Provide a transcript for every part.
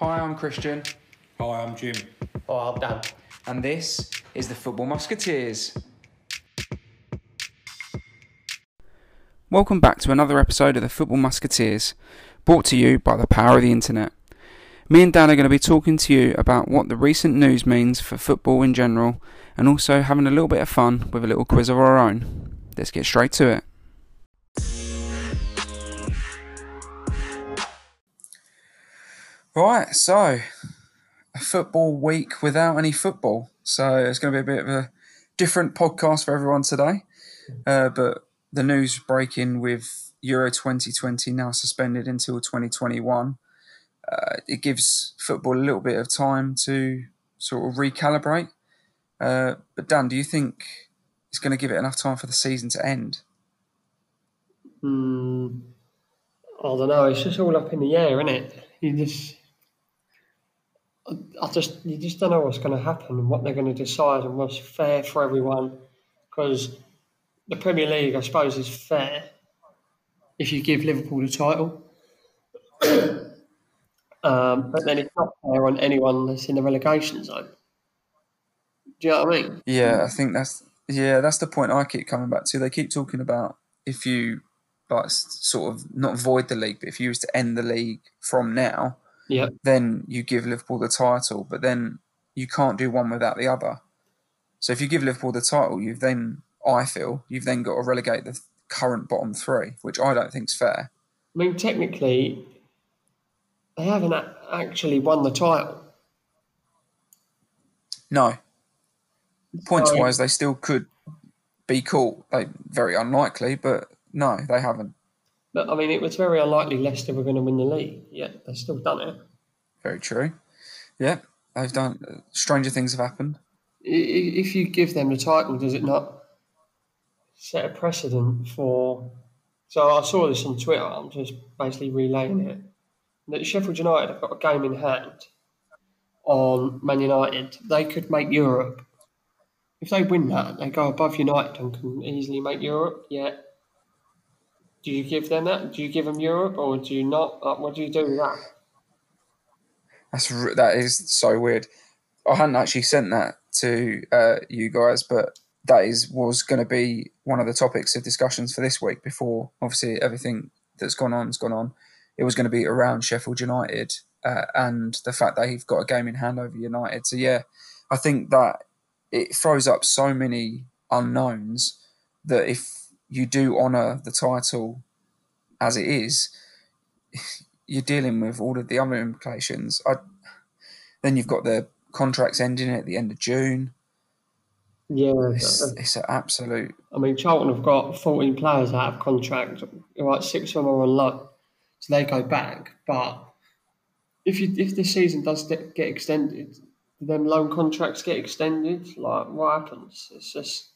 Hi, I'm Christian, Hi, I'm Jim. Oh, I'm Dan. and this is the Football Musketeers. Welcome back to another episode of the Football Musketeers, brought to you by the power of the internet. Me and Dan are going to be talking to you about what the recent news means for football in general, and also having a little bit of fun with a little quiz of our own. Let's get straight to it. Right, so a football week without any football. So it's going to be a bit of a different podcast for everyone today. Uh, but the news breaking with Euro 2020 now suspended until 2021. Uh, it gives football a little bit of time to sort of recalibrate. Uh, but Dan, do you think it's going to give it enough time for the season to end? Hmm. I don't know. It's just all up in the air, isn't it? You just, I, just, you just don't know what's going to happen and what they're going to decide and what's fair for everyone. Because the Premier League, I suppose, is fair if you give Liverpool the title. um, but then it's not fair on anyone that's in the relegation zone. Do you know what I mean? Yeah, I think that's yeah, that's the point I keep coming back to. They keep talking about if you like sort of not void the league, but if you was to end the league from now, Yeah. then you give Liverpool the title. But then you can't do one without the other. So if you give Liverpool the title, you've then I feel you've then got to relegate the current bottom three, which I don't think's fair. I mean, technically, they haven't actually won the title. No, points wise, they still could be caught. Like very unlikely, but no, they haven't. But I mean, it was very unlikely Leicester were going to win the league. Yet they've still done it. Very true. Yeah, they've done. Stranger things have happened. If you give them the title, does it not set a precedent for? So I saw this on Twitter. I'm just basically relaying it. That Sheffield United have got a game in hand on Man United. They could make Europe. If they win that, they go above United and can easily make Europe. Yet, do you give them that? Do you give them Europe, or do you not? What do you do with that? That's that is so weird. I hadn't actually sent that to uh, you guys, but that is was going to be one of the topics of discussions for this week. Before obviously everything that's gone on has gone on, it was going to be around Sheffield United uh, and the fact that he've got a game in hand over United. So yeah, I think that it throws up so many unknowns that if you do honour the title as it is, you're dealing with all of the other implications. I, then you've got the contracts ending at the end of June. Yeah, It's, uh, it's an absolute. I mean, Charlton have got 14 players out of contract. Right, six of them are on loan, so they go back. But if you if this season does get extended, then loan contracts get extended. Like, what happens? It's just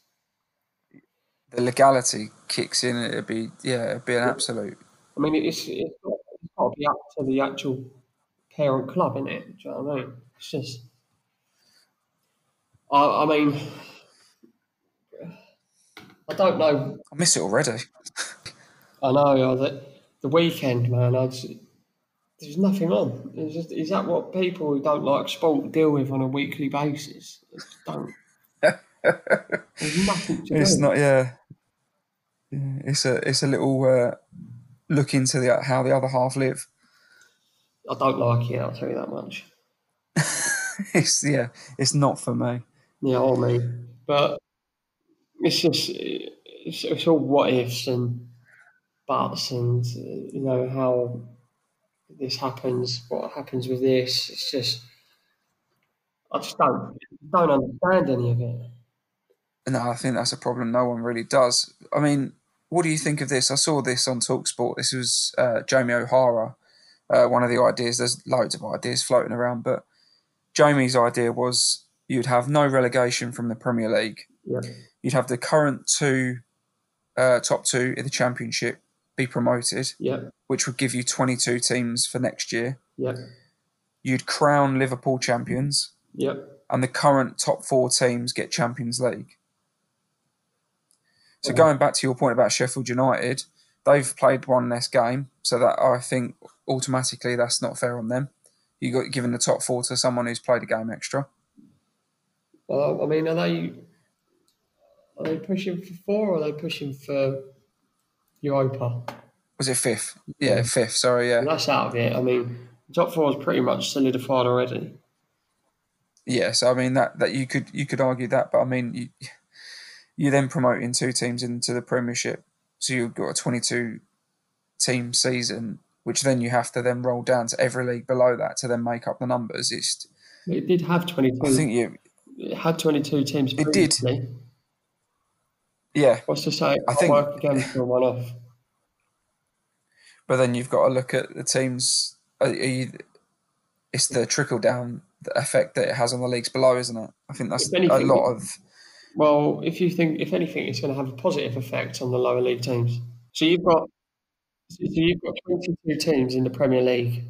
The legality kicks in. It'd be yeah, it'd be an absolute. I mean, it's it's got, it's got to be up to the actual parent club, innit? Do you know what I mean? It's just. I, I mean, I don't know I miss it already. I know the, the weekend, man. I just, there's nothing on. It's just, is that what people who don't like sport deal with on a weekly basis? Don't. There's nothing to It's do. not. Yeah. Yeah it's a it's a little uh, look into the how the other half live. I don't like it. I'll tell you that much. it's yeah. It's not for me. Yeah, or me. But it's just it's, it's all what ifs and buts and you know how this happens, what happens with this. It's just I just don't don't understand any of it. No, I think that's a problem. No one really does. I mean, what do you think of this? I saw this on Talksport. This was uh, Jamie O'Hara. Uh, one of the ideas. There's loads of ideas floating around, but Jamie's idea was you'd have no relegation from the Premier League. Yeah. You'd have the current two, uh, top two in the Championship be promoted, Yeah, which would give you 22 teams for next year. yeah, You'd crown Liverpool champions, yeah. and the current top four teams get Champions League. So Yeah. going back to your point about Sheffield United, they've played one less game, so that I think automatically that's not fair on them. you got given the top four to someone who's played a game extra. Well, I mean, are they are they pushing for four or are they pushing for Europa? Was it fifth? Yeah, fifth. Sorry, yeah, And that's out of it. I mean, the top four is pretty much solidified already. yeah. So I mean that that you could you could argue that, but I mean you you then promoting two teams into the Premiership, so you've got a twenty-two team season, which then you have to then roll down to every league below that to then make up the numbers. It's It did have twenty two. I think you it had twenty two teams. It did. yeah, What's to say? I think- work again for a one off. but then you've got to look at the teams. Are, are you, it's the trickle down effect that it has on the leagues below, isn't it? I think that's anything, a lot of Well, if you think, if anything, it's going to have a positive effect on the lower league teams. So you've got, so you've got 22 teams in the Premier League.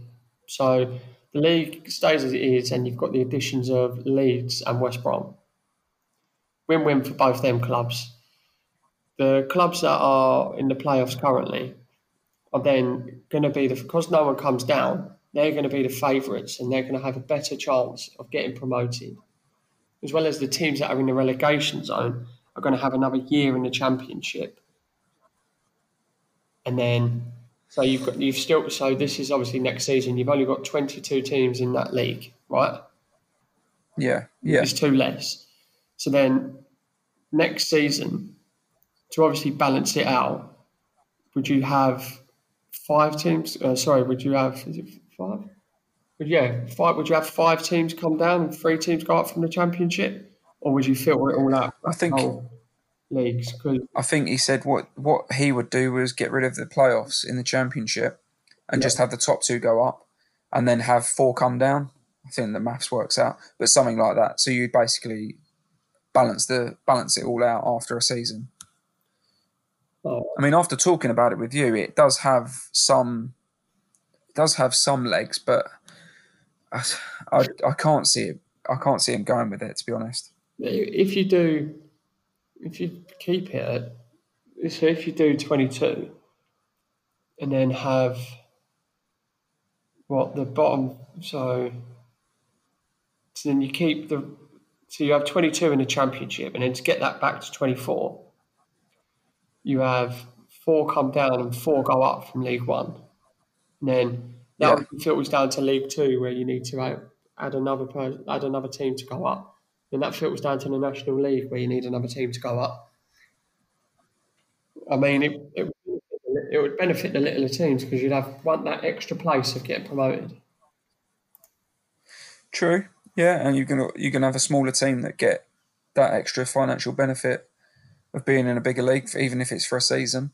So the league stays as it is, and you've got the additions of Leeds and West Brom. Win-win for both them clubs. The clubs that are in the playoffs currently are then going to be the because no one comes down. They're going to be the favourites, and they're going to have a better chance of getting promoted as well as the teams that are in the relegation zone are going to have another year in the championship. And then, so you've got you've still so this is obviously next season. You've only got twenty two teams in that league, right? yeah, yeah, It's two less. So then, next season, to obviously balance it out, would you have five teams? Uh, sorry, would you have is it five? Would yeah, five? Would you have five teams come down and three teams go up from the championship, or would you filter it all out? I think leagues I think he said what what he would do was get rid of the playoffs in the championship and Yeah. just have the top two go up and then have four come down. I think the maths works out, but something like that. So you basically balance the balance it all out after a season. oh, I mean, after talking about it with you, it does have some it does have some legs, but I, I, can't see it. I can't see him going with it to be honest. if you do, if you keep it, so if you do twenty two, and then have what the bottom, so, so then you keep the, so you have twenty two in the championship, and then to get that back to twenty four, you have four come down and four go up from League One, and then that Yeah. filters down to League Two, where you need to add, add another per, add another team to go up. Then that filters down to the National League where you need another team to go up. I mean, it, it, it would benefit the littler teams because you'd have want that extra place of getting promoted. True. Yeah, and you can you can have a smaller team that get that extra financial benefit of being in a bigger league, even if it's for a season.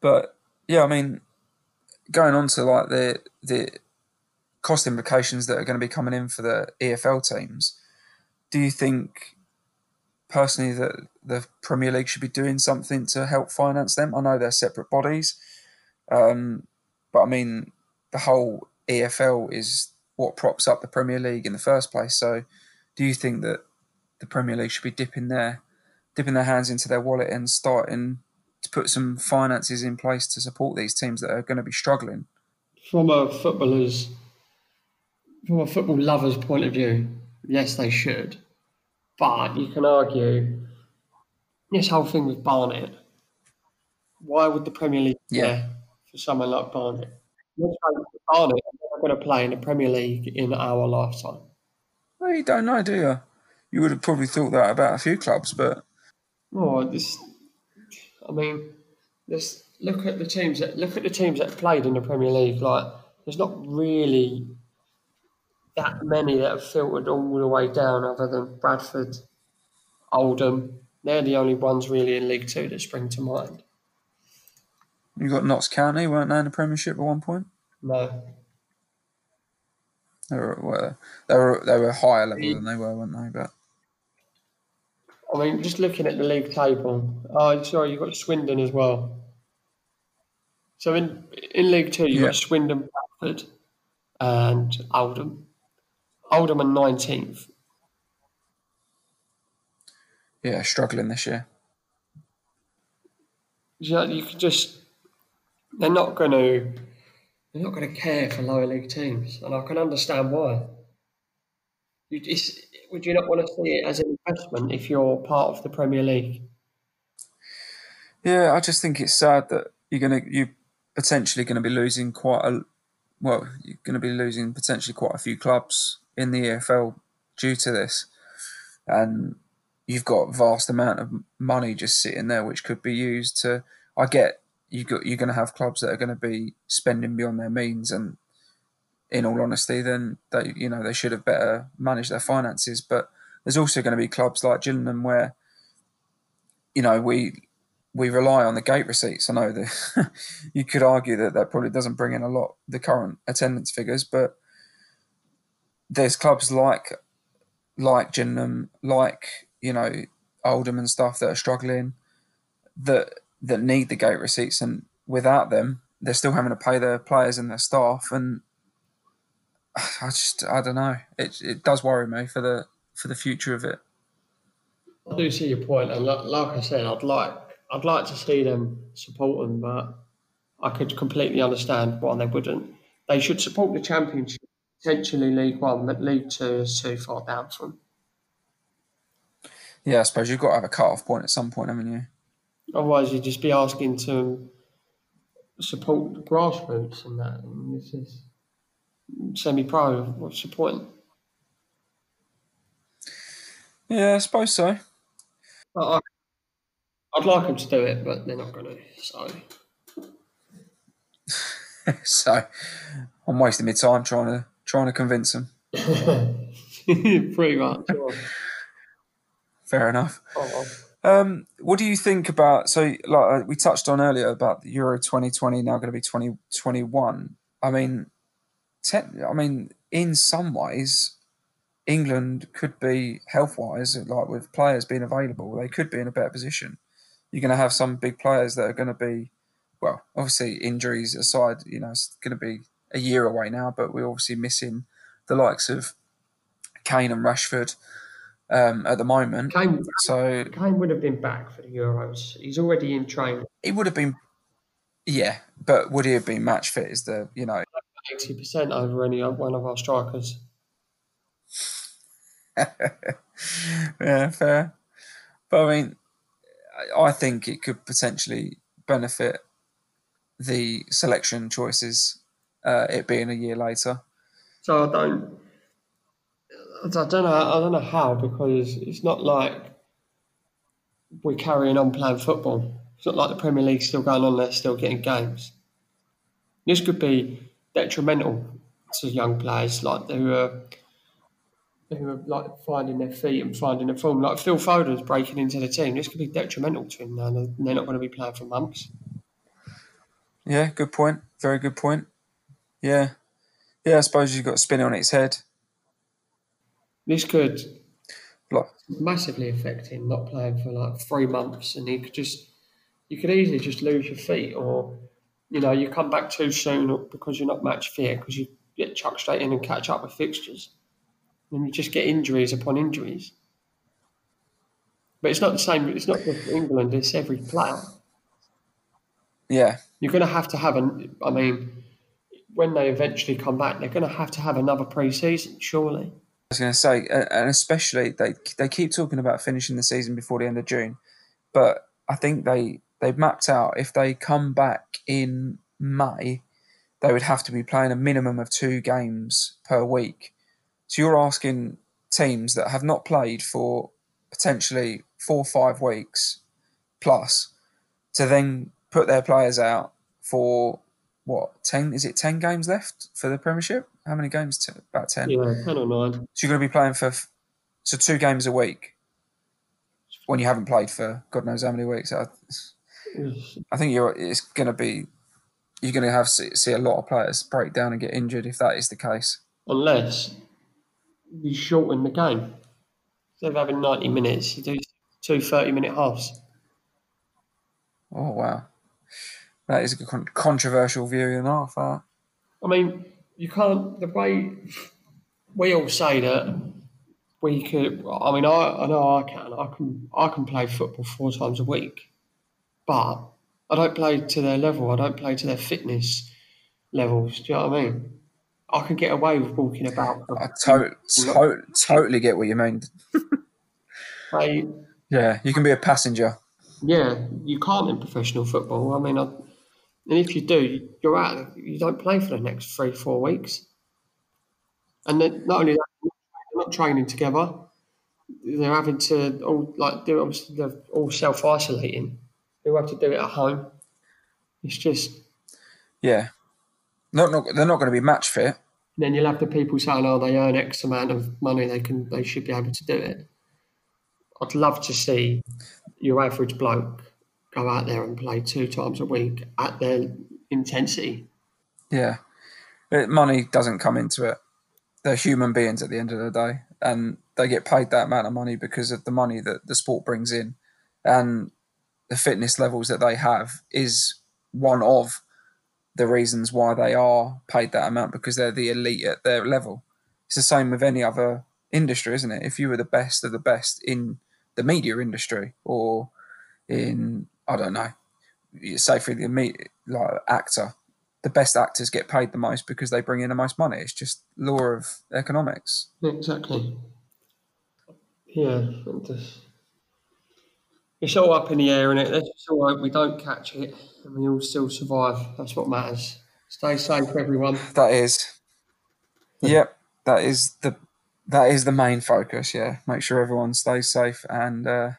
But yeah, I mean, going on to like the the cost implications that are going to be coming in for the EFL teams, do you think personally that the Premier League should be doing something to help finance them? I know they're separate bodies, um, but I mean the whole EFL is what props up the Premier League in the first place. So, do you think that the Premier League should be dipping their dipping their hands into their wallet and starting to put some finances in place to support these teams that are going to be struggling? From a footballer's, from a football lover's point of view, yes, they should. But you can argue this whole thing with Barnet. Why would the Premier League Yeah. care for someone like Barnet? Barnet are never going to play in the Premier League in our lifetime. Well, you don't know, do you? You would have probably thought that about a few clubs, but Oh, this. I mean, let's look at the teams that look at the teams that played in the Premier League. Like, there's not really that many that have filtered all the way down, other than Bradford, Oldham. They're the only ones really in League Two that spring to mind. you got Notts County, weren't they in the Premiership at one point? No, They were, they were they were higher level than they were, weren't they? But I mean, just looking at the league table. Oh, sorry, you've got Swindon as well. So in in League Two, you've Yeah. got Swindon, Bradford, and Oldham. Oldham are nineteenth. yeah, struggling this year. Yeah, you could just they're not going to they're not going to care for lower league teams, and I can understand why. Just, would you not want to see it as an investment if you're part of the Premier League? Yeah, I just think it's sad that you're gonna you potentially going to be losing quite a well, you're going to be losing potentially quite a few clubs in the EFL due to this, and you've got a vast amount of money just sitting there which could be used to. I get you got you're going to have clubs that are going to be spending beyond their means, and in all honesty, then they you know they should have better managed their finances. But there's also going to be clubs like Gillingham where you know we we rely on the gate receipts. I know that you could argue that that probably doesn't bring in a lot the current attendance figures, but there's clubs like like Gillingham, like you know Oldham and stuff that are struggling that that need the gate receipts, and without them, they're still having to pay their players and their staff, and I just I don't know. It it does worry me for the for the future of it. I do see your point, and like, like I said, I'd like I'd like to see them support them, but I could completely understand why they wouldn't. They should support the championship, potentially League One, but League Two is too far down them. Yeah, I suppose you've got to have a cut-off point at some point, haven't you? Otherwise, you'd just be asking to support the grassroots and that. And this is semi-pro. What's the point? Yeah, I suppose so. I, I'd like them to do it, but they're not going to. So, so I'm wasting my time trying to trying to convince them. pretty much. sure. Fair enough. Oh, Um, what do you think about? So, like uh, we touched on earlier about the Euro 2020 now going to be 2021. I mean, ten, I mean, in some ways, England could be health wise, like with players being available, they could be in a better position. You're going to have some big players that are going to be, well, obviously injuries aside, you know, it's going to be a year away now, but we're obviously missing the likes of Kane and Rashford um, at the moment. Kane, So Kane would have been back for the Euros. He's already in training. He would have been, yeah, but would he have been match fit? Is the you know 80% over any one of our strikers. yeah, fair. But I mean, I- think it could potentially benefit the selection choices, uh, it being a year later. So I don't, I don't know, I don't know how because it's not like we're carrying on playing football. It's not like the Premier League's still going on there, still getting games. This could be detrimental to young players like who are who are like finding their feet and finding their form. Like Phil Foden's breaking into the team. This could be detrimental to him now. and They're not going to be playing for months. Yeah, good point. Very good point. Yeah, yeah. I suppose you've got to spin it on its head. This could Like, massively affect him not playing for like three months, and he could just you could easily just lose your feet, or you know you come back too soon because you're not match fit because you get chucked straight in and catch up with fixtures, and you just get injuries upon injuries. But it's not the same. It's not just England. It's every player. yeah, You're going to have to have an. I mean, when they eventually come back, they're going to have to have another pre-season, surely. I was going to say, and especially they they keep talking about finishing the season before the end of June, but I think they they've mapped out if they come back in May, they would have to be playing a minimum of two games per week. So you're asking teams that have not played for potentially four or five weeks plus to then put their players out for what ten? Is it ten games left for the Premiership? How many games? T- about ten. Yeah, ten or nine. So you're going to be playing for so two games a week when you haven't played for God knows how many weeks. I, I think you're it's going to be you're going to have see, see a lot of players break down and get injured if that is the case. unless you shorten the game. Instead of having 90 minutes, you do two 30 minute halves. Oh wow, that is a con- controversial view and half. That. I mean, you can't, the way we all say that we could, I mean, I, I know I can, I can, I can play football four times a week, but I don't play to their level, I don't play to their fitness. levels. Do you know what I mean? I could get away with walking about. I to- to- totally get what you mean. Yeah, you can be a passenger. yeah, you can't in professional football. I mean, I, and if you do, you're out. You don't play for the next three, four weeks. And then not only that, they're not training together. They're having to all like do obviously they're all self isolating. They have to do it at home. It's just Yeah, not, not they're not going to be match fit. then you'll have the people saying, "Oh, they earn X amount of money. They can, they should be able to do it." I'd love to see your average bloke go out there and play two times a week at their intensity. Yeah, it, money doesn't come into it. They're human beings at the end of the day, and they get paid that amount of money because of the money that the sport brings in, and the fitness levels that they have is one of the reasons why they are paid that amount because they're the elite at their level. It's the same with any other industry, isn't it? If you were the best of the best in the media industry or in I don't know, say for the me like actor, the best actors get paid the most because they bring in the most money. It's just law of economics. Exactly. Yeah, it's all up in the air, and it. Let's just all hope we don't catch it, and we all still survive. That's what matters. Stay safe, everyone. That is, yep, that is the that is the main focus. Yeah, make sure everyone stays safe, and uh,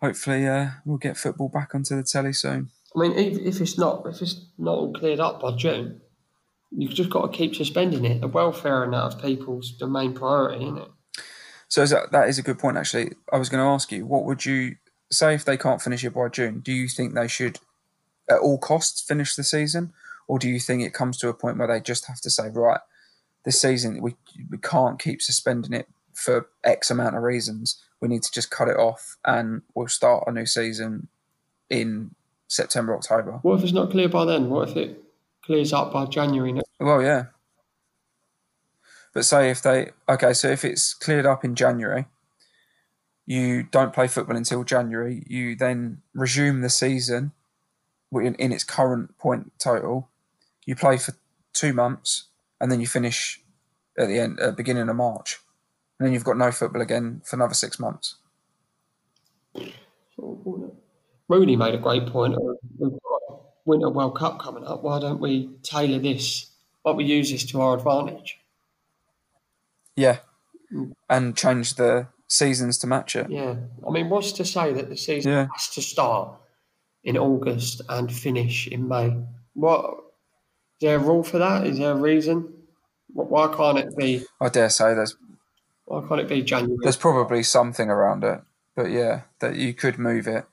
hopefully uh, we'll get football back onto the telly soon. I mean, if, if it's not if it's not all cleared up by June, you've just got to keep suspending it. The welfare and that of people's the main priority, isn't it? So is that, that is a good point. Actually, I was going to ask you, what would you say if they can't finish it by June? Do you think they should, at all costs, finish the season, or do you think it comes to a point where they just have to say, right, this season we we can't keep suspending it for X amount of reasons. We need to just cut it off, and we'll start a new season in September, October. What if it's not clear by then? What if it clears up by January? next- Well, yeah. But say if they okay, so if it's cleared up in January, you don't play football until January. You then resume the season in, in its current point total. You play for two months, and then you finish at the end, uh, beginning of March, and then you've got no football again for another six months. Rooney made a great point. We've got Winter World Cup coming up. Why don't we tailor this? Why we use this to our advantage? Yeah, and change the seasons to match it. Yeah. I mean, what's to say that the season Yeah. has to start in August and finish in May? What is there a rule for that? Is there a reason? Why can't it be? I dare say there's Why can't it be January? there's probably something around it, but yeah, that you could move it.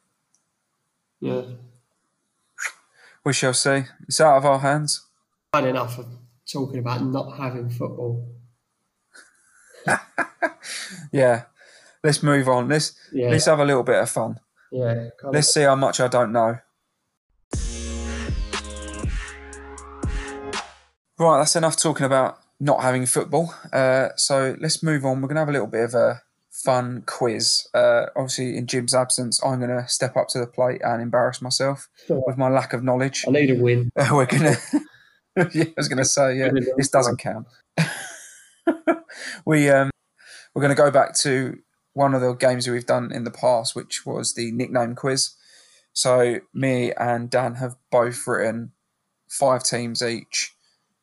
Yeah. We shall see. It's out of our hands. Had enough of talking about not having football. Yeah. Let's move on. Let's Yeah. let's have a little bit of fun. Yeah. Let's see how much I don't know. Right, that's enough talking about not having football. Uh, so let's move on. We're gonna have a little bit of a fun quiz. Uh, obviously, in Jim's absence, I'm gonna step up to the plate and embarrass myself on. with my lack of knowledge. I need a win. Uh, we're gonna. yeah, I was gonna say yeah. This doesn't count. we um, we're gonna go back to one of the games that we've done in the past, which was the nickname quiz. So me and Dan have both written five teams each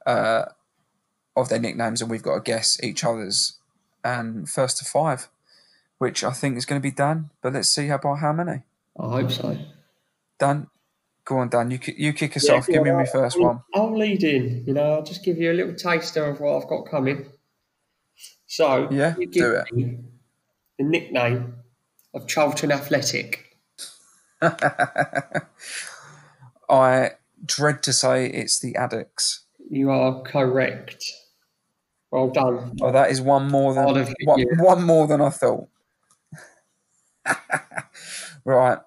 uh, of their nicknames, and we've got to guess each other's. And first to five, which I think is going to be Dan. But let's see how by how many. I hope so. Dan, go on, Dan. You you kick us Yeah, off. Give me well, my first I'll- one. I'll lead in. You know, I'll just give you a little taster of what I've got coming. So, Yeah, you give do it. me the nickname of Charlton Athletic. I dread to say it's the Addicks. You are correct. Well done. Oh, that is one more than I'd have hit one, one more than I thought. right.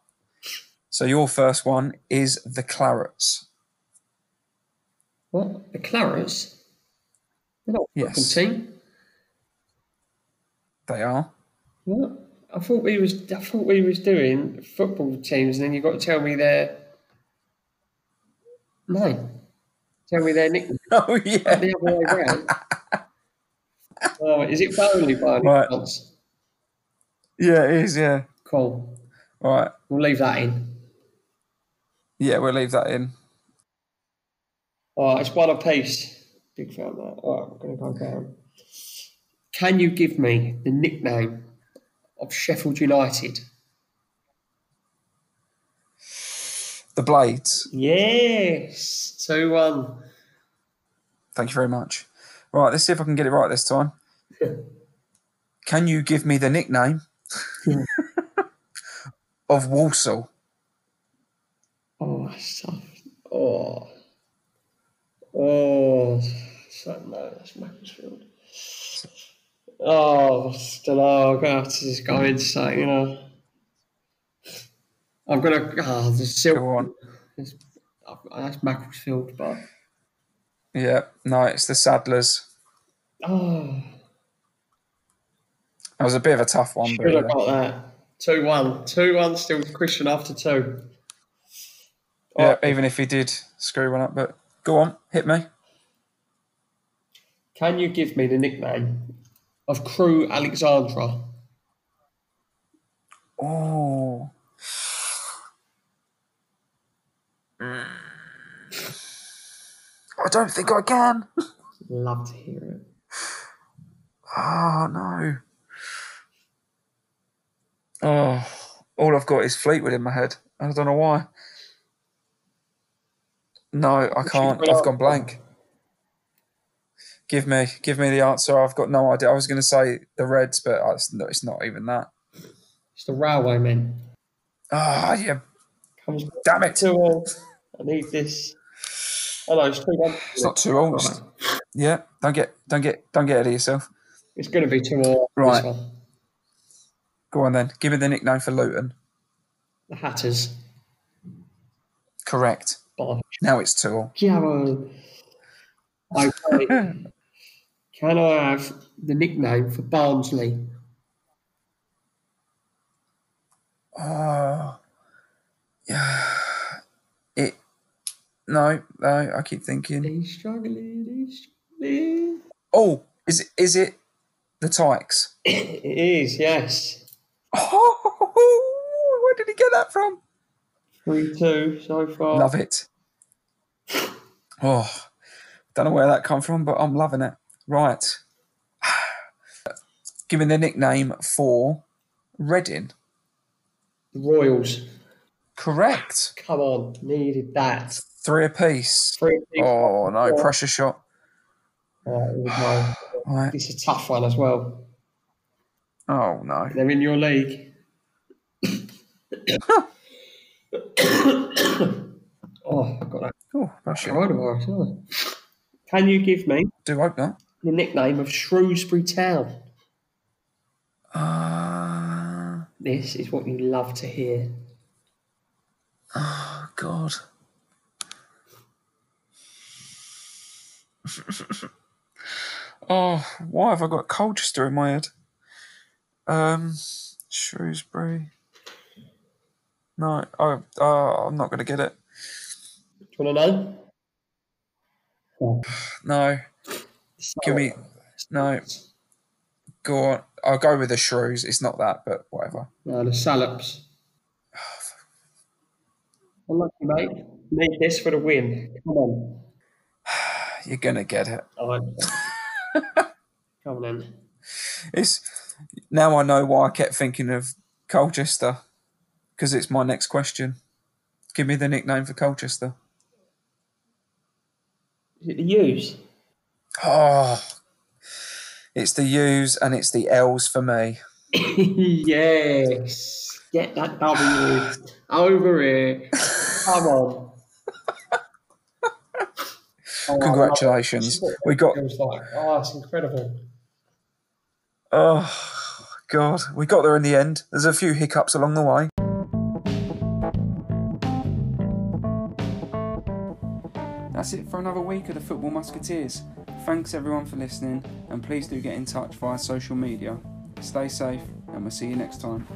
So your first one is the Clarets. What? The Clarets? They're not Yes. team. They are. What? I thought we was I thought we was doing football teams, and then you got to tell me their name. Tell me their nickname. Oh yeah. the other way round. oh, is it Burnley by any Right. chance? Yeah, it is. Yeah. Cool. All right. We'll leave that in. Yeah, we'll leave that in. All right, it's one apiece. Big fan of that. All right, we're going to go down. Can you give me the nickname of Sheffield United? The Blades. Yes, 2 1. Thank you very much. Right, let's see if I can get it right this time. Can you give me the nickname of Walsall? Oh, tough. Oh. Oh. So, no, that's Macclesfield. Oh, still, know. I'm to have to just go into you know. I'm to. Oh, ah, the Go silver. on. That's Macclesfield, but. Yeah, no, it's the Saddlers. Oh. That was a bit of a tough one, Should have got that. 2 1. 2 1 still Christian after two. yeah, even if he did screw one up. But go on, hit me. Can you give me the nickname of Crewe Alexandra? Oh. I don't think I can. Love to hear it. Oh no. Oh, all I've got is Fleetwood in my head. I don't know why. No, I can't. I've gone blank. Give me, give me the answer. I've got no idea. I was going to say the Reds, but it's not, it's not even that. It's the Railwaymen. Ah, yeah. Comes Damn it! Too old. I need this. Oh no, it's 2 1. It's not too old. Yeah, don't get, don't get, don't get ahead of yourself. It's going to be 2 all. Right. Go on then. Give me the nickname for Luton. The Hatters. Correct. By Now it's two all. Jarrow. Okay. Can I have the nickname for Barnsley? Oh, yeah. It. No, no. I keep thinking. He's struggling. He's struggling. Oh, is it? Is it the Tykes? It is, yes. Oh, where did he get that from? 3 2 so far. Love it. Oh, don't know where that come from, but I'm loving it. Right. Give me the nickname for Reading. The Royals. Correct. Come on, needed that. Three apiece. Oh no, pressure shot. Right. Right. It's a tough one as well. Oh no. They're in your league. oh, I've got that Oh, pressure. coronavirus, I? Can you give me Do hope not. The nickname of Shrewsbury Town? Uh, This is what you love to hear. oh God. oh, why have I got Colchester in my head? Um, Shrewsbury. No, oh, oh I'm not going to get it. Do you want to know? No, give me no. Go on. I'll go with the Shrews. It's not that, but whatever. No, the Salops. Unlucky, mate. Need this for the win. Come on. You're gonna get it. I hope. Come on then. It's now I know why I kept thinking of Colchester because it's my next question. Give me the nickname for Colchester. Is it the U's? Oh, it's the U's and it's the L's for me. yes. Get that W over here. Come on. Oh, Congratulations. love. We got Feels like, oh, it's incredible. oh god, we got there in the end. There's a few hiccups along the way. That's it for another week of the Football Musketeers. Thanks everyone for listening, and please do get in touch via social media. Stay safe, and we'll see you next time.